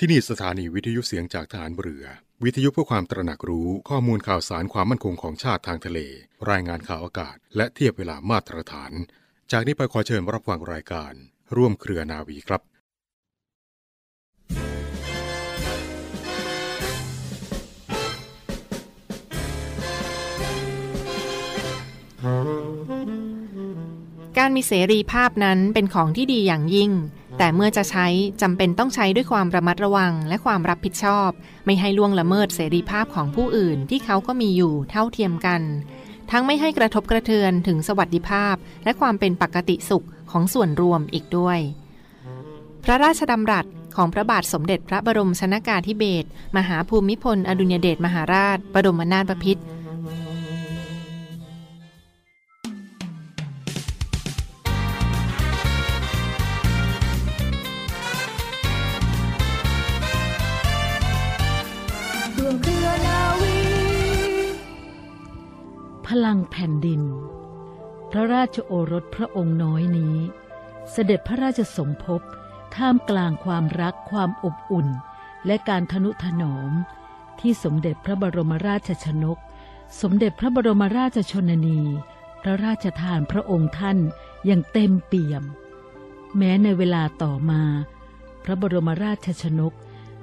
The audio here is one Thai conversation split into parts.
ที่นี่สถานีวิทยุเสียงจากฐานเรือ วิทยุเพื่อความตระหนักรู้ข้อมูลข่าวสารความมั่นคงของชาติทางทะเล รายงานข่าวอากาศ และเทียบเวลามาตรฐาน จากนี้ไปขอเชิญรับฟังรายการ ร่วมเครือนาวีครับการมีเสรีภาพนั้นเป็นของที่ดีอย่างยิ่ง แต่เมื่อจะใช้จำเป็นต้องใช้ด้วยความระมัดระวังและความรับผิดชอบ ไม่ให้ล่วงละเมิดเสรีภาพของผู้อื่นที่เขาก็มีอยู่เท่าเทียมกัน ทั้งไม่ให้กระทบกระเทือนถึงสวัสดิภาพ และความเป็นปกติสุขของส่วนรวมอีกด้วย พระราชดำรัสของพระบาทสมเด็จพระบรมชนากาธิเบศรมหาภูมิพล อดุลยเดชมหาราช บรมนาถบพิตร ราชโอรสพระองค์น้อยนี้ เสด็จพระราชสมภพท่ามกลางความรักความอบอุ่น และการทนุถนอม ที่สมเด็จพระบรมราชชนก สมเด็จพระบรมราชชนนี พระราชทานพระองค์ท่านอย่างเต็มเปี่ยม แม้ในเวลาต่อมา พระบรมราชชนก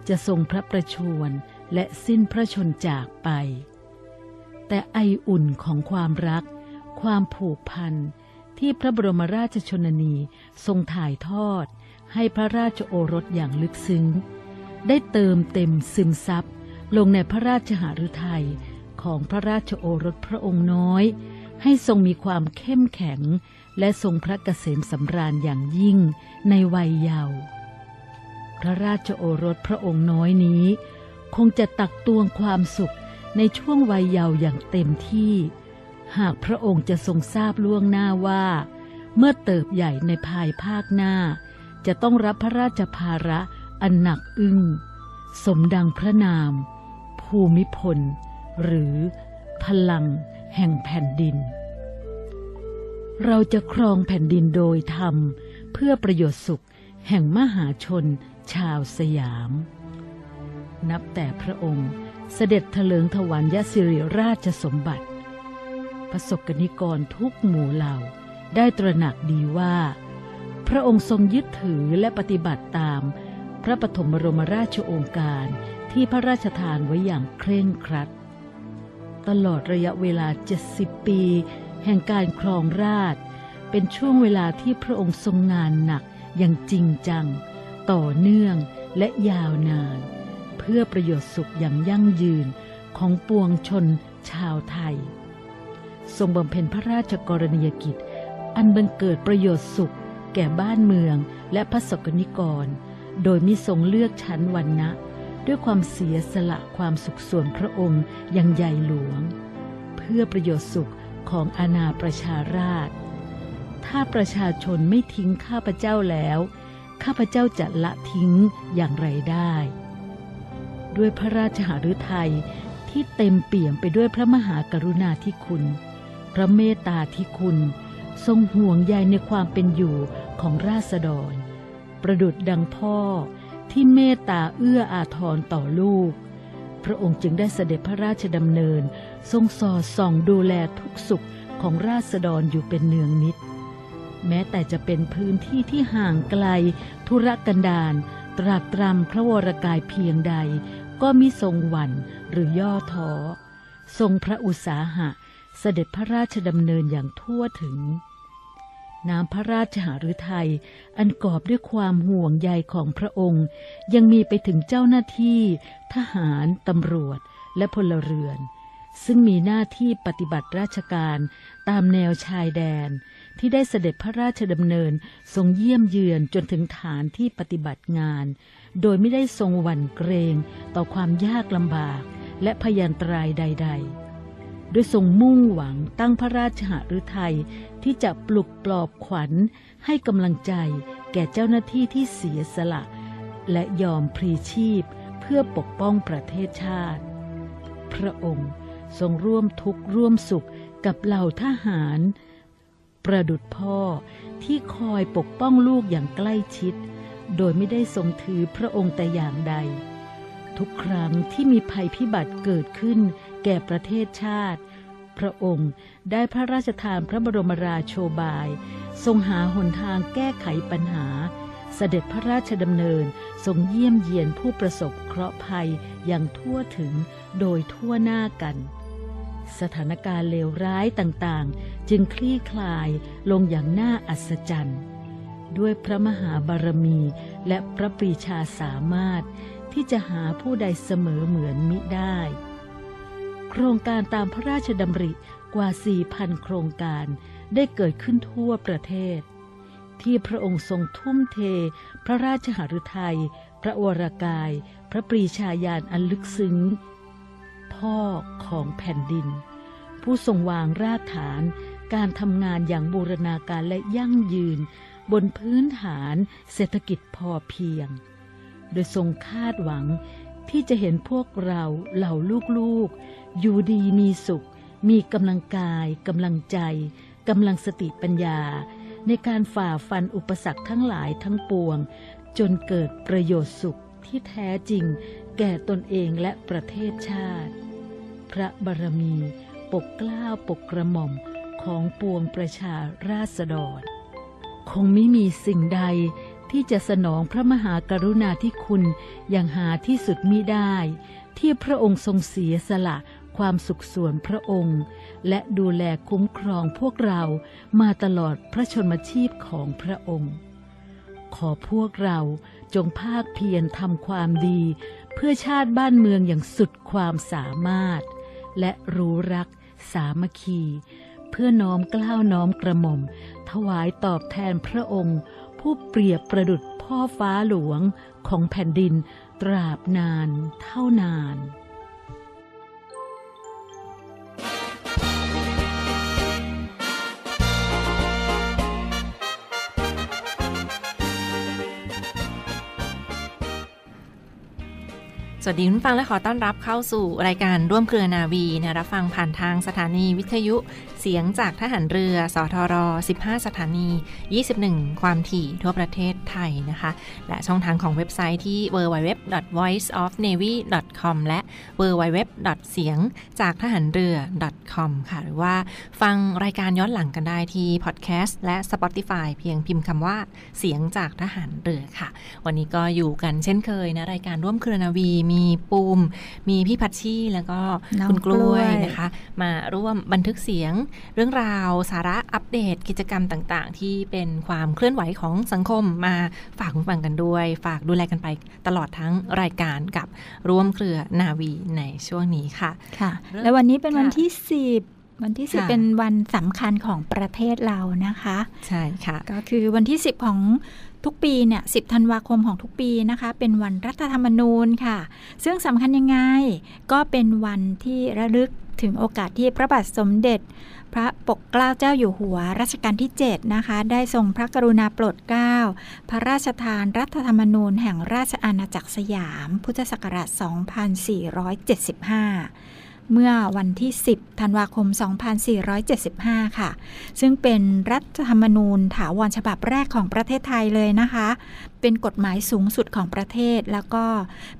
จะทรงพระประชวรและสิ้นพระชนจากไป แต่ไออุ่นของความรัก ความผูกพันที่พระบรมราชชนนีทรงถ่ายทอด ให้พระราชโอรสอย่างลึกซึ้ง ได้เติมเต็มซึมซับลงในพระราชหฤทัยของพระราชโอรสพระองค์น้อย ให้ทรงมีความเข้มแข็ง และทรงพระเกษมสำราญอย่างยิ่งในวัยเยาว์พระราชโอรสพระองค์น้อยนี้ คงจะตักตวงความสุขในช่วงวัยเยาว์อย่างเต็มที่ หากพระองค์จะทรงทราบล่วงหน้าว่า เมื่อเติบใหญ่ในภายภาคหน้า จะต้องรับพระราชภาระอันหนักอึ้ง สมดังพระนาม ภูมิพล หรือพลังแห่งแผ่นดิน เราจะครองแผ่นดินโดยธรรม เพื่อประโยชน์สุขแห่งมหาชนชาวสยาม นับแต่พระองค์เสด็จเถลิงถวัลยสิริราชสมบัติ ประสบกนิกรทุกหมู่เหล่า ได้ตระหนักดีว่า พระองค์ทรงยึดถือและปฏิบัติตาม พระปฐมบรมราชโองการที่พระราชทานไว้อย่างเคร่งครัด ตลอดระยะเวลา 70 ปี แห่งการครองราช เป็นช่วงเวลาที่พระองค์ทรงงานหนักอย่างจริงจัง ต่อเนื่องและยาวนาน เพื่อประโยชน์สุขอย่างยั่งยืนของปวงชนชาวไทย ทรงบำเพ็ญพระราชกรณียกิจ อันบังเกิดประโยชน์สุข แก่บ้านเมืองและพระสกนิกร โดยมิทรงเลือกชั้นวันนะด้วยความเสียสละความสุขส่วนพระองค์อย่างใหญ่หลวง เพื่อประโยชน์สุขของอาณาประชาราษถ้าประชาชนไม่ทิ้งข้าพเจ้าแล้ว ข้าพเจ้าจะละทิ้งอย่างไรได้ ด้วยพระราชหฤทัยที่เต็มเปี่ยมไปด้วยพระมหากรุณาธิคุณ พระเมตตาธิคุณ ทรงห่วงใยในความเป็นอยู่ของราษฎร ประดุดดังพ่อที่เมตตาเอื้ออาทรต่อลูก พระองค์จึงได้เสด็จพระราชดำเนิน ทรงสอดส่องดูแลทุกสุขของราษฎรอยู่เป็นเนืองนิด แม้แต่จะเป็นพื้นที่ที่ห่างไกล ธุรกันดารตรากตรำพระวรกายเพียงใด ก็มิทรงหวั่นหรือย่อท้อทรงพระอุตสาหะ เสด็จพระราชดำเนินอย่างทั่วถึง น้ำพระราชหฤทัยอันกอบด้วยความห่วงใยของพระองค์ ยังมีไปถึงเจ้าหน้าที่ ทหารตำรวจและพลเรือน ซึ่งมีหน้าที่ปฏิบัติราชการตามแนวชายแดน ที่ได้เสด็จพระราชดำเนินทรงเยี่ยมเยือนจนถึงฐานที่ปฏิบัติงาน โดยไม่ได้ทรงหวั่นเกรงต่อความยากลำบากและพยันตรายใด ๆ โดยทรงมุ่งหวังตั้งพระราชหฤทัยที่จะปลุกปลอบขวัญให้กำลังใจแก่เจ้าหน้าที่ที่เสียสละ และยอมพลีชีพเพื่อปกป้องประเทศชาติ พระองค์ทรงร่วมทุกข์ร่วมสุขกับเหล่าทหาร ประดุดพ่อที่คอยปกป้องลูกอย่างใกล้ชิด โดยไม่ได้ทรงถือพระองค์แต่อย่างใด ทุกครั้งที่มีภัยพิบัติเกิดขึ้น แก่ประเทศชาติ พระองค์ได้พระราชทานพระบรมราโชบาย ทรงหาหนทางแก้ไขปัญหา เสด็จพระราชดำเนินทรงเยี่ยมเยียนผู้ประสบเคราะห์ภัยอย่างทั่วถึงโดยทั่วหน้ากันสถานการณ์เลวร้ายต่างๆ จึงคลี่คลายลงอย่างน่าอัศจรรย์ ด้วยพระมหาบารมีและพระปรีชาสามารถที่จะหาผู้ใดเสมอเหมือนมิได้ โครงการตามพระราชดำริกว่า 4,000 โครงการได้เกิดขึ้นทั่วประเทศ ที่พระองค์ทรงทุ่มเท พระราชหฤทัย พระวรากาย พระปรีชาญาณอันลึกซึ้ง พ่อของแผ่นดิน ผู้ทรงวางรากฐานการทำงานอย่างบูรณาการและยั่งยืน บนพื้นฐานเศรษฐกิจพอเพียง โดยทรงคาดหวัง ที่จะเห็นพวกเราเหล่าลูกๆ อยู่ดีมีสุข มีกำลังกายกำลังใจกำลังสติปัญญา ในการฝ่าฟันอุปสรรคทั้งหลายทั้งปวง จนเกิดประโยชน์สุขที่แท้จริง แก่ตนเองและประเทศชาติ พระบารมีปกกล้าปกกระหม่อมของปวงประชาราษฎร คงไม่มีสิ่งใด ที่จะสนองพระมหากรุณาธิคุณอย่างหาที่สุดมิได้ ที่พระองค์ทรงเสียสละความสุขส่วนพระองค์ และดูแลคุ้มครองพวกเรามาตลอดพระชนมชีพของพระองค์ ขอพวกเราจงภาคเพียรทำความดี เพื่อชาติบ้านเมืองอย่างสุดความสามารถ และรู้รักสามัคคี เพื่อน้อมกล้าวน้อมกระหม่อม ถวายตอบแทนพระองค์ ผู้เปรียบประดุจพ่อฟ้าหลวงของแผ่นดินตราบนานเท่านานสวัสดีคุณฟังและขอต้อนรับเข้าสู่รายการร่วมเครือนาวีนะรับฟังผ่านทางสถานีวิทยุ เสียงจากทหารเรือ สทร 15 สถานี 21 ความถี่ทั่วประเทศไทยนะคะ และช่องทางของเว็บไซต์ที่ www.voiceofnavy.com และ www. เสียงจากทหารเรือ .com ค่ะ หรือว่าฟังรายการย้อนหลังกันได้ที่พอดแคสต์และ Spotify เพียงพิมพ์คำว่าเสียงจากทหารเรือค่ะ วันนี้ก็อยู่กันเช่นเคยนะ รายการร่วมเครือนาวี มีปูม มีพี่พัชชีแล้วก็คุณกล้วยนะคะ มาร่วมบันทึกเสียงเรื่องราวสาระอัปเดตกิจกรรมต่างๆ ที่เป็นความเคลื่อนไหวของสังคมมาฝากคุณฟังกันด้วย ฝากดูแลกันไปตลอดทั้งรายการกับร่วมเครือนาวีในช่วงนี้ค่ะค่ะเริ่มแล้ววันนี้เป็นวันค่ะที่สิบวันที่สิบค่ะเป็นวันสำคัญของประเทศเรานะคะ ใช่ค่ะ ก็คือวันที่10ของทุกปีเนี่ย10ธันวาคมของทุกปีนะคะ เป็นวันรัฐธรรมนูญค่ะ ซึ่งสำคัญยังไง ก็เป็นวันที่ระลึกถึงโอกาสที่พระบาทสมเด็จ พระปกเกล้าเจ้าอยู่หัวรัชกาลที่ 7 นะคะ ได้ทรงพระกรุณาโปรดเกล้า พระราชทานรัฐธรรมนูญแห่งราชอาณาจักรสยาม พุทธศักราช 2475 เมื่อวันที่ 10 ธันวาคม 2475 ค่ะ ซึ่งเป็นรัฐธรรมนูญถาวรฉบับแรกของประเทศไทยเลยนะคะ เป็นกฎหมายสูงสุดของประเทศ แล้วก็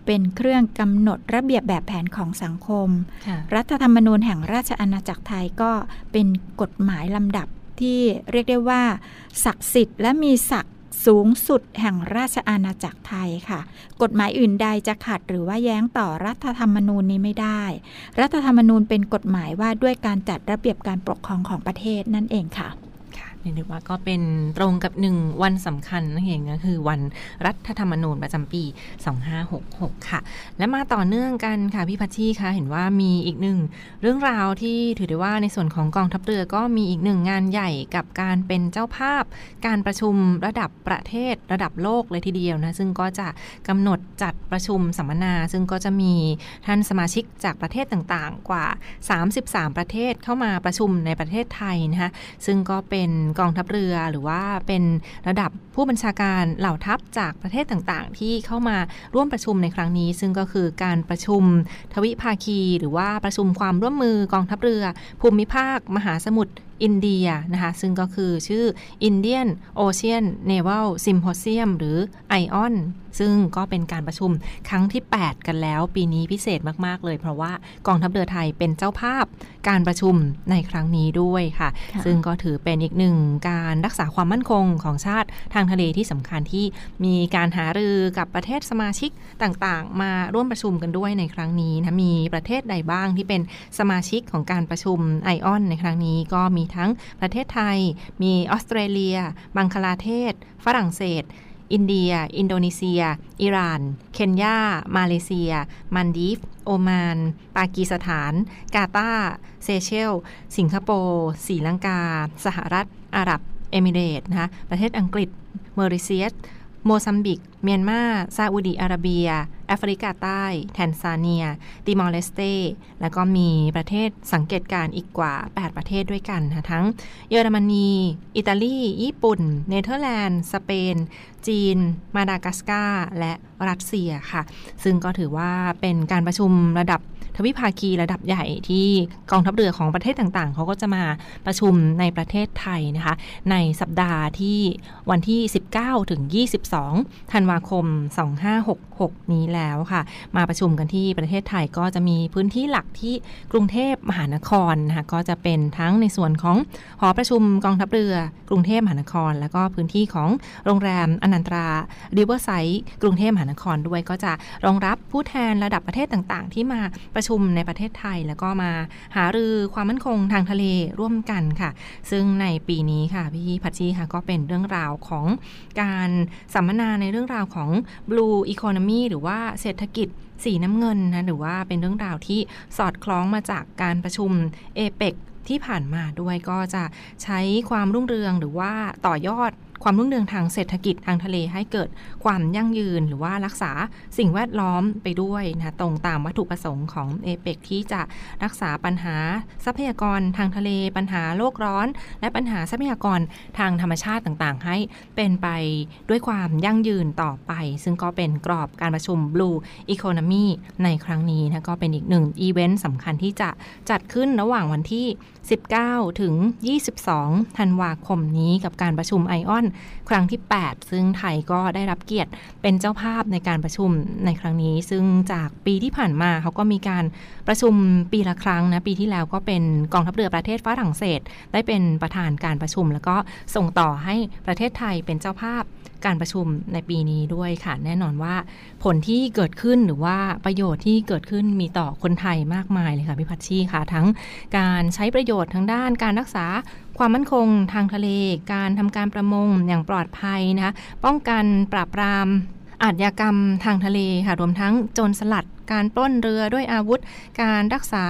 เป็นเครื่องกำหนดระเบียบแบบแผนของสังคมค่ะรัฐธรรมนูญแห่งราชอาณาจักรไทยก็เป็นกฎหมายลำดับที่เรียกได้ว่า ศักดิ์สิทธิ์และมีศักดิ์ สูงสุดแห่งราชอาณาจักรไทยค่ะ กฎหมายอื่นใดจะขัดหรือว่าแย้งต่อรัฐธรรมนูญนี้ไม่ได้ รัฐธรรมนูญเป็นกฎหมายว่าด้วยการจัดระเบียบการปกครองของประเทศนั่นเองค่ะค่ะ เรียกว่าก็เป็นตรงกับหนึ่งวันสำคัญนั่นเองก็คือวันรัฐธรรมนูญประจำปี 2566 ค่ะ และมาต่อเนื่องกันค่ะพี่พัชชีคะเห็นว่ามีอีกหนึ่งเรื่องราวที่ถือได้ว่าในส่วนของกองทัพเรือก็มีอีกหนึ่งงานใหญ่กับการเป็นเจ้าภาพ การประชุมระดับประเทศระดับโลกเลยทีเดียวนะซึ่งก็จะกำหนดจัดประชุมสัมมนา ซึ่งก็จะมีท่านสมาชิกจากประเทศต่างๆ กว่า 33 ประเทศเข้ามาประชุมในประเทศไทยนะคะซึ่งก็เป็นกองทัพเรือ หรือว่าเป็นระดับผู้บัญชาการเหล่าทัพจากประเทศต่างๆ ที่เข้ามาร่วมประชุมในครั้งนี้ ซึ่งก็คือการประชุมทวิภาคี หรือว่าประชุมความร่วมมือกองทัพเรือ ภูมิภาค มหาสมุทรอินเดียนะคะ ซึ่งก็คือชื่อ Indian Ocean Naval Symposium หรือ ION ซึ่งก็เป็นการประชุมครั้งที่ 8 กันแล้ว ปีนี้พิเศษมาก ๆ เลย เพราะว่ากองทัพเรือไทยเป็นเจ้าภาพการประชุมในครั้งนี้ด้วยค่ะค่ะซึ่งก็ถือเป็นอีกหนึ่งการรักษาความมั่นคงของชาติทางทะเลที่สำคัญที่มีการหารือกับประเทศสมาชิกต่างๆ มาร่วมประชุมกันด้วยในครั้งนี้นะมีประเทศใดบ้างที่เป็นสมาชิกของการประชุม IONS ในครั้งนี้ก็มีทั้งประเทศไทย มีออสเตรเลีย บังคลาเทศ ฝรั่งเศส อินเดีย อินโดนีเซีย อิหร่าน เคนยา มาเลเซีย มัลดีฟส์ โอมาน ปากีสถาน กาตาเซเชล สิงคโปร์ศรีลังกา สหรัฐ อาหรับ เอมิเรตส์นะคะประเทศอังกฤษ มอริเชียส โมซัมบิก เมียนมาซาอุดีอาระเบีย แอฟริกาใต้ แทนซาเนีย ติมอร์เลสเตแล้วก็มีประเทศสังเกตการณ์อีกกว่า 8 ประเทศด้วยกันนะทั้งเยอรมนี อิตาลี ญี่ปุ่น เนเธอร์แลนด์ สเปน จีน มาดากัสการ์และรัสเซียค่ะ ซึ่งก็ถือว่าเป็นการประชุมระดับ ทวิภาคีระดับใหญ่ที่กองทัพเรือของประเทศต่างๆ เขาก็จะมาประชุมในประเทศไทยนะคะ ในสัปดาห์ที่วันที่ 19 ถึง 22 ธันวาคม 2566 นี้แล้วค่ะ มาประชุมกันที่ประเทศไทยก็จะมีพื้นที่หลักที่กรุงเทพมหานครนะคะก็จะเป็นทั้งในส่วนของหอประชุมกองทัพเรือกรุงเทพมหานคร แล้วก็พื้นที่ของโรงแรมอนันตราริเวอร์ไซด์กรุงเทพมหานครด้วยก็จะรองรับผู้แทนระดับประเทศต่างๆ ที่มาประชุมในประเทศไทย แล้วก็มาหารือความมั่นคงทางทะเลร่วมกันค่ะ ซึ่งในปีนี้ค่ะพี่พัชชีค่ะก็เป็นเรื่องราวของการสัมมนาในเรื่องราวของ Blue Economy หรือว่าเศรษฐกิจสีน้ำเงินนะหรือว่าเป็นเรื่องราวที่สอดคล้องมาจากการประชุมเอเปกที่ผ่านมาด้วยก็จะใช้ความรุ่งเรืองหรือว่าต่อยอดความรุ่งเรืองทางเศรษฐกิจทางทะเลให้เกิดความยั่งยืนหรือว่ารักษาสิ่งแวดล้อมไปด้วยนะตรงตามวัตถุประสงค์ของเอเปกที่จะรักษาปัญหาทรัพยากรทางทะเล ปัญหาโลกร้อน และปัญหาทรัพยากรทางธรรมชาติต่างๆ ให้เป็นไปด้วยความยั่งยืนต่อไป ซึ่งก็เป็นกรอบการประชุม Blue Economy ในครั้งนี้นะก็เป็นอีกหนึ่งอีเวนต์สำคัญที่จะจัดขึ้นระหว่างวันที่ 19 ถึง 22 ธันวาคมนี้กับการประชุมไอออนครั้งที่ 8 ซึ่งไทยก็ได้รับเกียรติเป็นเจ้าภาพในการประชุมในครั้งนี้ ซึ่งจากปีที่ผ่านมาเขาก็มีการประชุมปีละครั้งนะ ปีที่แล้วก็เป็นกองทัพเรือประเทศฝรั่งเศส ได้เป็นประธานการประชุม แล้วก็ส่งต่อให้ประเทศไทยเป็นเจ้าภาพการประชุมในปีนี้ด้วยค่ะแน่นอนว่า ผลที่เกิดขึ้นหรือว่าประโยชน์ที่เกิดขึ้นมีต่อคนไทยมากมายเลยค่ะพี่พัชชีค่ะทั้งการใช้ประโยชน์ทางด้านการรักษาความมั่นคงทางทะเล การทำการประมงอย่างปลอดภัยนะคะป้องกันปราบปรามอาชญากรรมทางทะเลค่ะรวมทั้งโจรสลัดการปล้นเรือด้วยอาวุธ การรักษา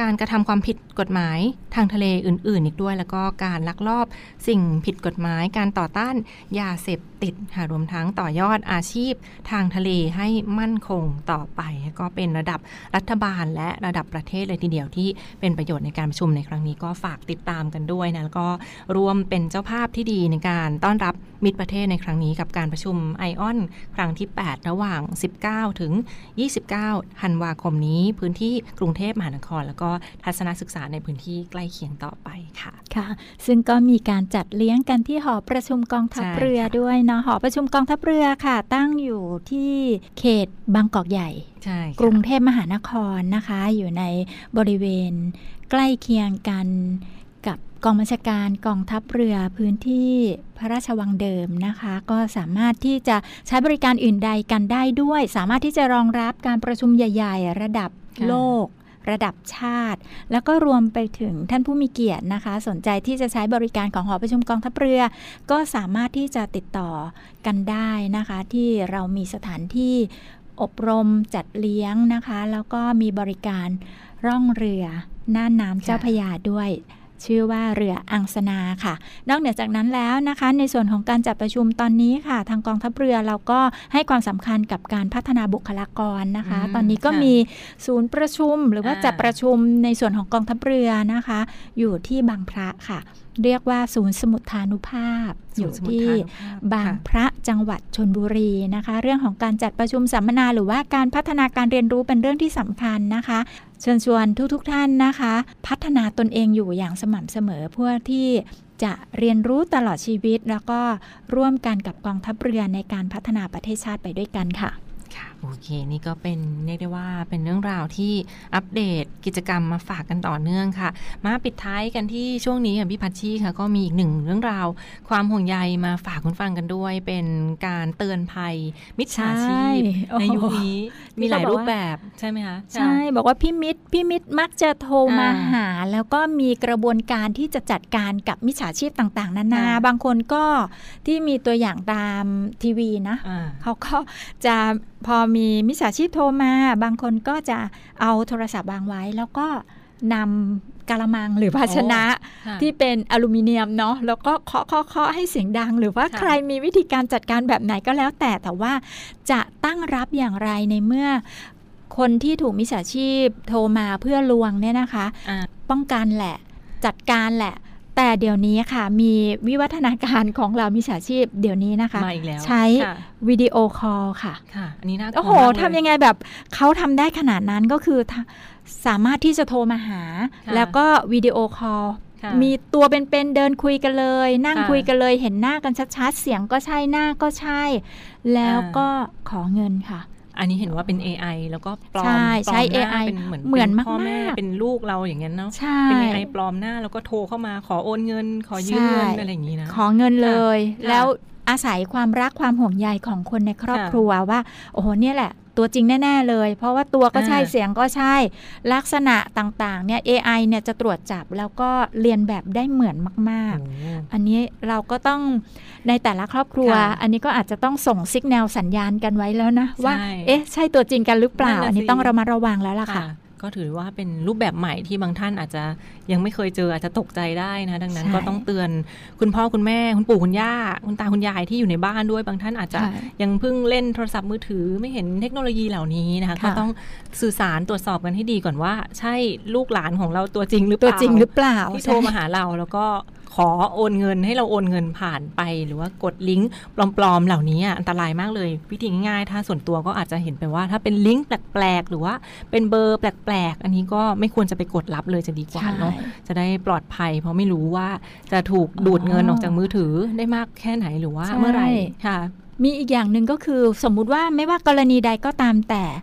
การกระทำความผิดกฎหมายทางทะเลอื่น ๆ อีกด้วย แล้วก็การลักลอบสิ่งผิดกฎหมาย การต่อต้านยาเสพติดค่ะรวมทั้งต่อยอดอาชีพทางทะเลให้มั่นคงต่อไป ก็เป็นระดับรัฐบาลและระดับประเทศเลยทีเดียวที่เป็นประโยชน์ในการประชุมในครั้งนี้ก็ฝากติดตามกันด้วยนะแล้วก็รวมเป็นเจ้าภาพที่ดีในการต้อนรับมิตรประเทศในครั้งนี้กับการประชุมไอออนครั้งที่ 8 ระหว่าง 19 ถึง 29ธันวาคมนี้ พื้นที่กรุงเทพมหานคร แล้วก็ทัศนศึกษาในพื้นที่ใกล้เคียงต่อไปค่ะค่ะ ซึ่งก็มีการจัดเลี้ยงกันที่หอประชุมกองทัพใช่เรือค่ะด้วยเนาะหอประชุมกองทัพเรือค่ะ ตั้งอยู่ที่เขตบางกอกใหญ่ใช่ค่ะกรุงเทพมหานครนะคะ อยู่ในบริเวณใกล้เคียงกัน กองบัญชาการกองทัพเรือพื้นที่พระราชวังเดิมนะคะ ก็สามารถที่จะใช้บริการอื่นใดกันได้ด้วย สามารถที่จะรองรับการประชุมใหญ่ ๆ ระดับโลกระดับชาติ แล้วก็รวมไปถึงท่านผู้มีเกียรตินะคะ สนใจที่จะใช้บริการของหอประชุมกองทัพเรือ ก็สามารถที่จะติดต่อกันได้นะคะ ที่เรามีสถานที่อบรมจัดเลี้ยงนะคะ แล้วก็มีบริการร่องเรือน่านน้ำเจ้าพยาด้วย ชื่อว่าเรืออังสนาค่ะ นอกเหนือจากนั้นแล้วนะคะ ในส่วนของการจัดประชุมตอนนี้ค่ะ ทางกองทัพเรือเราก็ให้ความสำคัญกับการพัฒนาบุคลากรนะคะอืมตอนนี้ก็ค่ะมีศูนย์ประชุม หรือว่าอ่าจัดประชุมในส่วนของกองทัพเรือนะคะ อยู่ที่บางพระค่ะเรียกว่าศูนย์สมุทฐานุภาพ อยู่สมุทรที่ทานุภพบางค่ะพระจังหวัดชนบุรีนะคะ เรื่องของการจัดประชุมสัมมนาหรือว่าการพัฒนาการเรียนรู้เป็นเรื่องที่สำคัญนะคะ เชิญชวนทุกๆทท่านนะคะ พัฒนาตนเองอยู่อย่างสม่ำเสมอเพื่อที่จะเรียนรู้ตลอดชีวิต แล้วก็ร่วมกันกับกองทัพเรือในการพัฒนาประเทศชาติไปด้วยกันค่ะ ค่ะ โอเคนี่ก็เป็นเรียกได้ว่าเป็นเรื่องราวที่อัปเดตกิจกรรมมาฝากกันต่อเนื่องค่ะ มาปิดท้ายกันที่ช่วงนี้ค่ะพี่พัชชีค่ะก็มีอีกหนึ่งเรื่องราว ความห่วงใยมาฝากคุณฟังกันด้วย เป็นการเตือนภัยมิจฉาชีพใช่ในยุคนี้โอ้โหมีหลายรูปแบบใช่ไหมคะใช่บอกว่าพี่มิตรพี่มิตรมักจะโทรมาอ่าหา แล้วก็มีกระบวนการที่จะจัดการกับมิจฉาชีพต่างๆ นานาค่ะบางคนก็ที่มีตัวอย่างตามทีวีนะอ่าเขาก็จะพอมีมิจฉาชีพโทรมา บางคนก็จะเอาโทรศัพท์วางไว้ แล้วก็นำกะละมังหรือภาชนะค่ะที่เป็นอลูมิเนียมเนาะแล้วก็เคาะเคาะเคาะให้เสียงดัง หรือว่าค่ะใครมีวิธีการจัดการแบบไหนก็แล้วแต่แต่ว่าจะตั้งรับอย่างไรในเมื่อคนที่ถูกมิจฉาชีพโทรมาเพื่อลวงเนี่ยนะคะอ่าป้องกันแหละจัดการแหละ แต่เดี๋ยวนี้ค่ะ มีวิวัฒนาการของเรามิจฉาชีพเดี๋ยวนี้นะคะ มาอีกแล้ว ใช้ค่ะวิดีโอคอลค่ะ ค่ะ อันนี้น่ากลัวโอ้โหมากเลยทำยังไงแบบเขาทำได้ขนาดนั้นก็คือทะสามารถที่จะโทรมาหาค่ะแล้วก็วิดีโอคอลค่ะมีตัวเป็นๆเดินคุยกันเลย นั่งค่ะคุยกันเลย เห็นหน้ากันชัดๆ เสียงก็ใช่หน้าก็ใช่ แล้วอ่าก็ขอเงินค่ะ อันนี้เห็นว่าเป็น AI แล้วก็ปลอมใช่ใช้ปลอมหน้า AI เป็นเหมือนเหมือนป็พ่อแม่มากๆเป็นลูกเราอย่างเงี้ยเนาะใช่เป็น AI ปลอมหน้าแล้วก็โทรเข้ามาขอโอนเงิน ขอยืมเงินใช่อะไรอย่างงี้นะขอเงินเลยค่ะแล้วอาศัยความรักความห่วงใยของคนในครอบค่ะครัวว่า โอ้โหเนี่ยแหละ ตัวจริงแน่ ๆ เลย เพราะว่าตัวก็ใช่อ่าเสียงก็ใช่ ลักษณะต่างๆเนี่ย AI เนี่ยจะตรวจจับแล้วก็เรียนแบบได้เหมือนมากโอ้ๆอันนี้เราก็ต้องในแต่ละครอบครัวค่ะอันนี้ก็อาจจะต้องส่งสัญญาณสัญญาณกันไว้แล้วนะ ว่าใช่เอ๊ะ ใช่ตัวจริงกันหรือเปล่านั่นน่ะอันนี้สิต้องระมัดระวังแล้วล่ะค่ะค่ะ ก็ถือว่าเป็นรูปแบบใหม่ที่บางท่านอาจจะยังไม่เคยเจออาจจะตกใจได้นะดังนั้นใช่ก็ต้องเตือนคุณพ่อคุณแม่คุณปู่คุณย่าคุณตาคุณยายที่อยู่ในบ้านด้วยบางท่านอาจจะใช่ยังเพิ่งเล่นโทรศัพท์มือถือไม่เห็นเทคโนโลยีเหล่านี้นะคะค่ะก็ต้องสื่อสารตรวจสอบกันให้ดีก่อนว่า ใช่ลูกหลานของเราตัวจริงหรือเปตัวล่าจริงหรือเปล่าที่โทรมาหาเราแล้วก็ ขอโอนเงินให้เราโอนเงินผ่านไป หรือว่ากดลิงก์ปลอมๆ เหล่านี้อะอันตรายมากเลย วิธีง่ายๆถ้าส่วนตัวก็อาจจะเห็นไปว่า ถ้าเป็นลิงก์แปลกๆ หรือว่าเป็นเบอร์แปลกๆ อันนี้ก็ไม่ควรจะไปกดรับเลยจะดีกว่าใช่เนาะจะได้ปลอดภัย เพราะไม่รู้ว่าจะถูกดูดเงินออกจากมือถือได้มากแค่ไหนหรือว่าใช่เมื่อไหร่ค่ะมีอีกอย่างหนึ่งก็คือสมมุติว่าไม่ว่ากรณีใดก็ตามแต่อ่า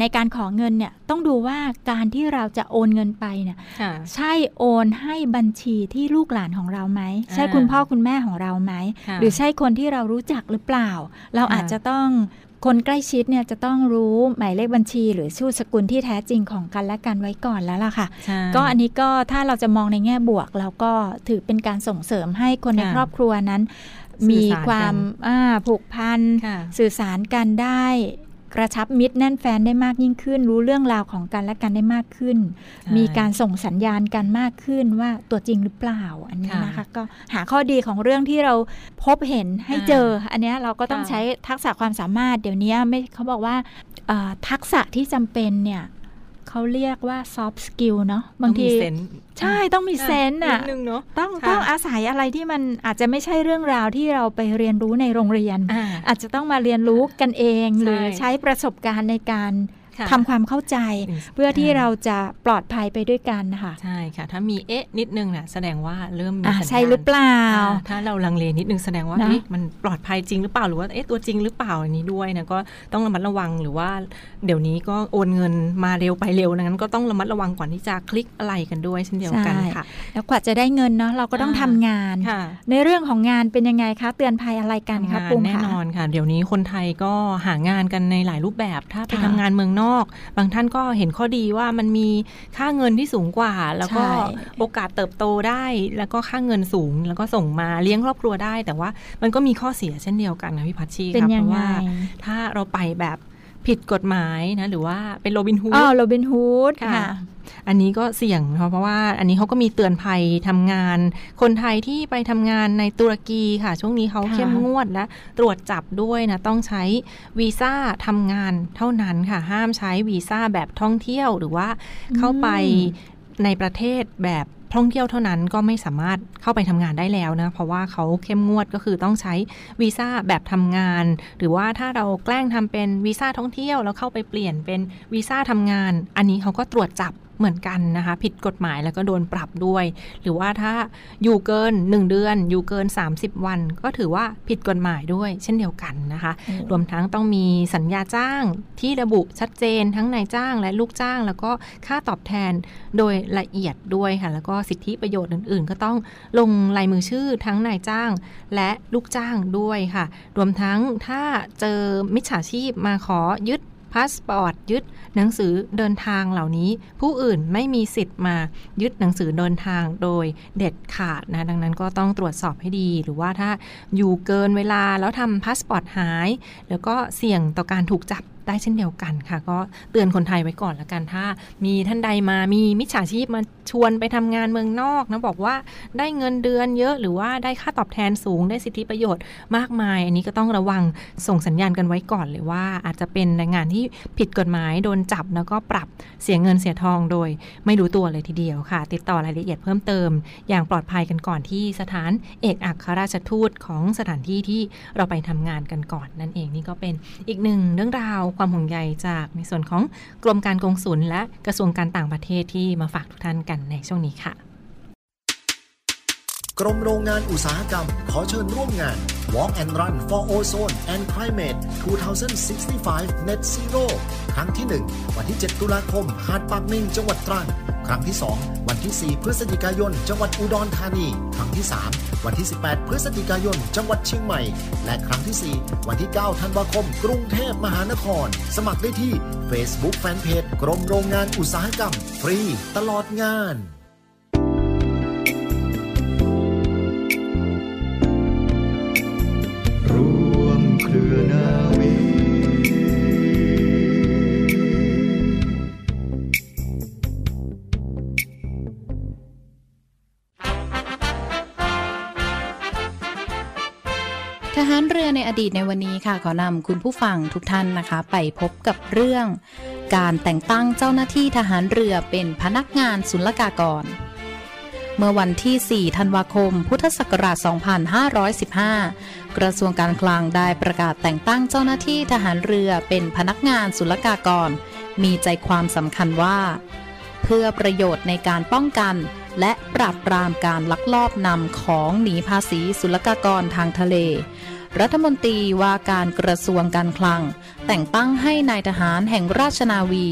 ในการขอเงินเนี่ยต้องดูว่าการที่เราจะโอนเงินไปเนี่ยค่ะใช่โอนให้บัญชีที่ลูกหลานของเราไหม ใช่อ่าคุณพ่อคุณแม่ของเราไหมค่ะหรือใช่คนที่เรารู้จักหรือเปล่า เราค่ะอาจจะต้องคนใกล้ชิดเนี่ยจะต้องรู้หมายเลขบัญชี หรือชื่อสกุลที่แท้จริงของกันและกันไว้ก่อนแล้วล่ะค่ะใช่ก็อันนี้ก็ถ้าเราจะมองในแง่บวกเราก็ถือเป็นการส่งเสริมให้คนในค่ะครอบครัวนั้นสื่มีอสารกันความอ่าผูกพันค่ะสื่อสารกันได้ กระชับมิตรแน่นแฟนได้มากยิ่งขึ้น รู้เรื่องราวของกันและกันได้มากขึ้นใช่มีการส่งสัญญาณกันมากขึ้นว่าตัวจริงหรือเปล่าอันนี้ค่ะนะคะก็หาข้อดีของเรื่องที่เราพบเห็นให้อ่าเจอ อันเนี้ยเราก็ต้องค่ะใช้ทักษะความสามารถเดี๋ยวนี้ไม่เขาบอกว่าเอ่อทักษะที่จำเป็นเนี่ย เขาเรียกว่า soft skill เนาะบางทีต้องมีเซนส์ใช่ต้องมีเซนส์อะนิดนึงเนาะต้องค่ะต้องอาศัยอะไรที่มันอาจจะไม่ใช่เรื่องราวที่เราไปเรียนรู้ในโรงเรียนอ่าอาจจะต้องมาเรียนรู้กันเองใช่หรือใช้ประสบการณ์ในการค่ะ ทำความเข้าใจอืมเพื่อที่เราจะปลอดภัยไปด้วยกันนะคะใช่ค่ะ ถ้ามีเอ๊ะนิดนึงน่ะแสดงว่าเริ่มมีอะสัญญาณใช่หรือเปล่าอ่า ถ้าเราลังเลนิดนึงแสดงว่านะเอ๊ะมันปลอดภัยจริงหรือเปล่าหรือว่าเอ๊ะตัวจริงหรือเปล่าอันนี้ด้วยนะก็ต้องระมัดระวังหรือว่าเดี๋ยวนี้ก็โอนเงินมาเร็วไปเร็วดังนั้นก็ต้องระมัดระวังก่อนที่จะคลิกอะไรกันด้วยเช่นเดียวกันใช่ค่ะ แล้วกว่าจะได้เงินเนาะเราก็ต้องอ่าทำงานค่ะในเรื่องของงานเป็นยังไงคะเตือนภัยอะไรกันคะทำงานปุ้มแน่คะนอนค่ะ เดี๋ยวนี้คนไทยก็หางานกันในหลายรูปแบบ ถ้าไปค่ะทำงานเมืองนอกบางท่านก็เห็นข้อดีว่ามันมีค่าเงินที่สูงกว่า แล้วก็ใช่โอกาสเติบโตได้ แล้วก็ค่าเงินสูง แล้วก็ส่งมาเลี้ยงครอบครัวได้ แต่ว่ามันก็มีข้อเสียเช่นเดียวกันนะพี่พัชชีเป็นค่ะยัเพงราะไงว่า ถ้าเราไปแบบ ผิดกฎหมายนะหรือว่าเป็นโรบินฮูอ๋อดโรบินฮูดค่ะค่ะ อันนี้ก็เสี่ยงเพราะว่าอันนี้เขาก็มีเตือนภัยทำงาน คนไทยที่ไปทำงานในตุรกีค่ะ ช่วงนี้เขาค่ะเข้มงวดและตรวจจับด้วยนะ ต้องใช้วีซ่าทำงานเท่านั้นค่ะ ห้ามใช้วีซ่าแบบท่องเที่ยวหรือว่าเข้าไปในประเทศแบบ ท่องเที่ยวเท่านั้นก็ไม่สามารถเข้าไปทำงานได้แล้วนะ เพราะว่าเขาเข้มงวดก็คือต้องใช้วีซ่าแบบทำงาน หรือว่าถ้าเราแกล้งทำเป็นวีซ่าท่องเที่ยวแล้วเข้าไปเปลี่ยนเป็นวีซ่าทำงาน อันนี้เขาก็ตรวจจับ เหมือนกันนะคะ ผิดกฎหมายแล้วก็โดนปรับด้วย หรือว่าถ้าอยู่เกิน 1 เดือน อยู่เกิน 30 วัน ก็ถือว่าผิดกฎหมายด้วย เช่นเดียวกันนะคะ รวมทั้งต้องมีสัญญาจ้างที่ระบุชัดเจน ทั้งนายจ้างและลูกจ้าง แล้วก็ค่าตอบแทนโดยละเอียดด้วยค่ะ แล้วก็สิทธิประโยชน์อื่น ๆ ก็ต้องลงลายมือชื่อทั้งนายจ้างและลูกจ้างด้วยค่ะ รวมทั้งถ้าเจอมิจฉาชีพมาขอยึด พาสปอร์ตยึดหนังสือเดินทางเหล่านี้ ผู้อื่นไม่มีสิทธิ์มายึดหนังสือเดินทางโดยเด็ดขาดนะดังนั้นก็ต้องตรวจสอบให้ดี หรือว่าถ้าอยู่เกินเวลาแล้วทำพาสปอร์ตหาย แล้วก็เสี่ยงต่อการถูกจับ ได้เช่นเดียวกันค่ะ ก็เตือนคนไทยไว้ก่อนละกันถ้า มีท่านใดมามีมิจฉาชีพมาชวนไปทำงานเมืองนอกนะบอกว่าได้เงินเดือนเยอะหรือว่าได้ค่าตอบแทนสูงได้สิทธิประโยชน์มากมาย อันนี้ก็ต้องระวังส่งสัญญาณกันไว้ก่อนเลยว่า อาจจะเป็นแรงงานที่ผิดกฎหมายโดนจับแล้วก็ปรับเสียเงินเสียทองโดย ไม่รู้ตัวเลยทีเดียวค่ะ ติดต่อรายละเอียดเพิ่มเติม อย่างปลอดภัยกันก่อนที่สถานเอกอัครราชทูตของสถานที่ที่เราไปทำงานกันก่อน นั่นเองนี่ก็เป็นอีกหนึ่งเรื่องราวความห่วงใยจากในส่วนของกรมการกงสุลและกระทรวงการต่างประเทศที่มาฝากทุกท่านกันในช่วงนี้ค่ะ กรมโรงงานอุตสาหกรรม ขอเชิญร่วมงาน Walk and Run for Ozone and Climate 2065 Net Zero ครั้งที่ 1 วันที่ 7 ตุลาคม หาดปากนิ่งจังหวัดตรัง ครั้งที่ 2 วันที่ 4 พฤศจิกายน จังหวัดอุดรธานี ครั้งที่ 3 วันที่ 18 พฤศจิกายน จังหวัดเชียงใหม่ และครั้งที่ 4 วันที่ 9 ธันวาคม กรุงเทพมหานคร สมัครได้ที่ Facebook Fanpage กรมโรงงานอุตสาหกรรม ฟรี ตลอดงาน ทหารเรือในอดีตในวันนี้ค่ะ ขอนำคุณผู้ฟังทุกท่านนะคะ ไปพบกับเรื่อง การแต่งตั้งเจ้าหน้าที่ทหารเรือเป็นพนักงานศุลกากร เมื่อวันที่ 4 ธันวาคม พุทธศักราช 2515 กระทรวงการคลังได้ประกาศแต่งตั้งเจ้าหน้าที่ทหารเรือเป็นพนักงานศุลกากร มีใจความสำคัญว่า เพื่อประโยชน์ในการป้องกัน และปราบปรามการลักลอบนำของหนีภาษีศุลกากรทางทะเลรัฐมนตรีว่าการกระทรวงการคลัง แต่งตั้งให้นายทหารแห่งราชนาวี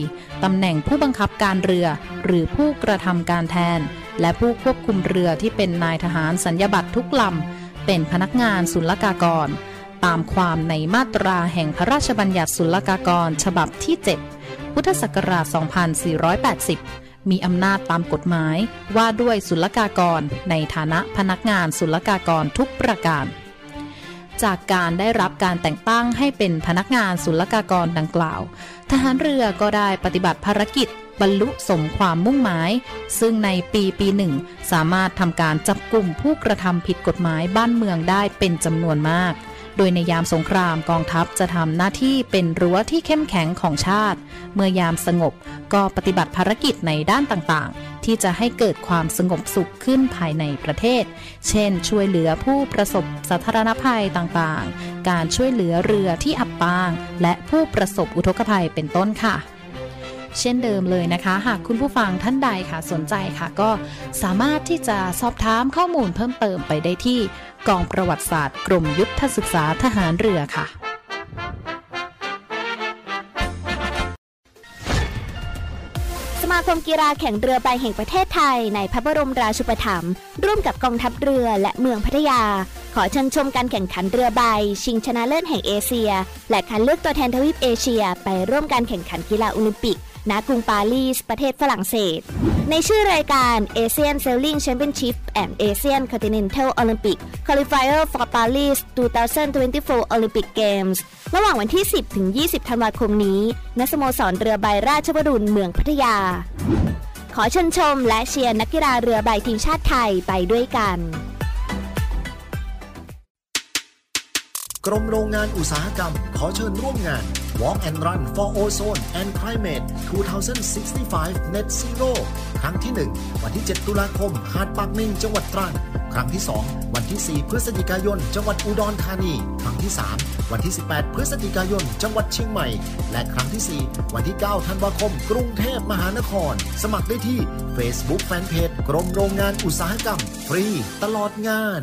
ตำแหน่งผู้บังคับการเรือ หรือผู้กระทำการแทน และผู้ควบคุมเรือที่เป็นนายทหารสัญญาบัตรทุกลำ เป็นพนักงานศุลกากร ตามความในมาตราแห่งพระราชบัญญัติศุลกากรฉบับที่ 7 พุทธศักราช 2480 มีอำนาจตามกฎหมายว่าด้วยศุลกากรในฐานะพนักงานศุลกากรทุกประการ จากการได้รับการแต่งตั้งให้เป็นพนักงานศุลกากรดังกล่าว ทหารเรือก็ได้ปฏิบัติภารกิจบรรลุสมความมุ่งหมาย ซึ่งในปีปีหนึ่งสามารถทำการจับกลุ่มผู้กระทำผิดกฎหมายบ้านเมืองได้เป็นจำนวนมาก โดยในยามสงครามกองทัพจะทำหน้าที่เป็นรั้วที่เข้มแข็งของชาติ เมื่อยามสงบก็ปฏิบัติภารกิจในด้านต่างๆ ที่จะให้เกิดความสงบสุขขึ้นภายในประเทศ เช่น ช่วยเหลือผู้ประสบสาธารณภัยต่างๆ การช่วยเหลือเรือที่อับปาง และผู้ประสบอุทกภัยเป็นต้นค่ะเช่นเดิมเลยนะคะ หากคุณผู้ฟังท่านใดค่ะสนใจค่ะ ก็สามารถที่จะสอบถามข้อมูลเพิ่มเติมไปได้ที่ กองประวัติศาสตร์ กรมยุทธศึกษาทหารเรือค่ะ มาคมกีฬาแข่งเรือใบแห่งประเทศไทย ในพระบรมราชูปถัมภ์ร่วมกับกองทัพเรือและเมืองพัทยา ขอเชิญชมการแข่งขันเรือใบ ชิงชนะเลิศแห่งเอเชีย และคัดเลือกตัวแทนทวีปเอเชีย ไปร่วมการแข่งขันกีฬาโอลิมปิก ณกรุงปารีส ประเทศฝรั่งเศส ในชื่อรายการ ASEAN Sailing Championship and ASEAN Continental Olympic Qualifier for Paris 2024 Olympic Games ระหว่างวันที่ 10 ถึง 20 ธันวาคมนี้ ณ สโมสรเรือใบราชวรุณเมืองพัทยา ขอเชิญชมและเชียร์นักกีฬาเรือใบทีมชาติไทยไปด้วยกัน กรมโรงงานอุตสาหกรรม ขอเชิญร่วมงาน Walk and Run for Ozone and Climate 2065 Net Zero ครั้งที่ 1 วันที่ 7 ตุลาคมหาดปากนิ่งจังหวัดตรังครั้งที่ 2 วันที่ 4 พฤศจิกายน จังหวัดอุดรธานี ครั้งที่ 3 วันที่ 18 พฤศจิกายน จังหวัดเชียงใหม่ และครั้งที่ 4 วันที่ 9 ธันวาคม กรุงเทพมหานคร สมัครได้ที่ Facebook Fanpage กรมโรงงานอุตสาหกรรม ฟรี ตลอดงาน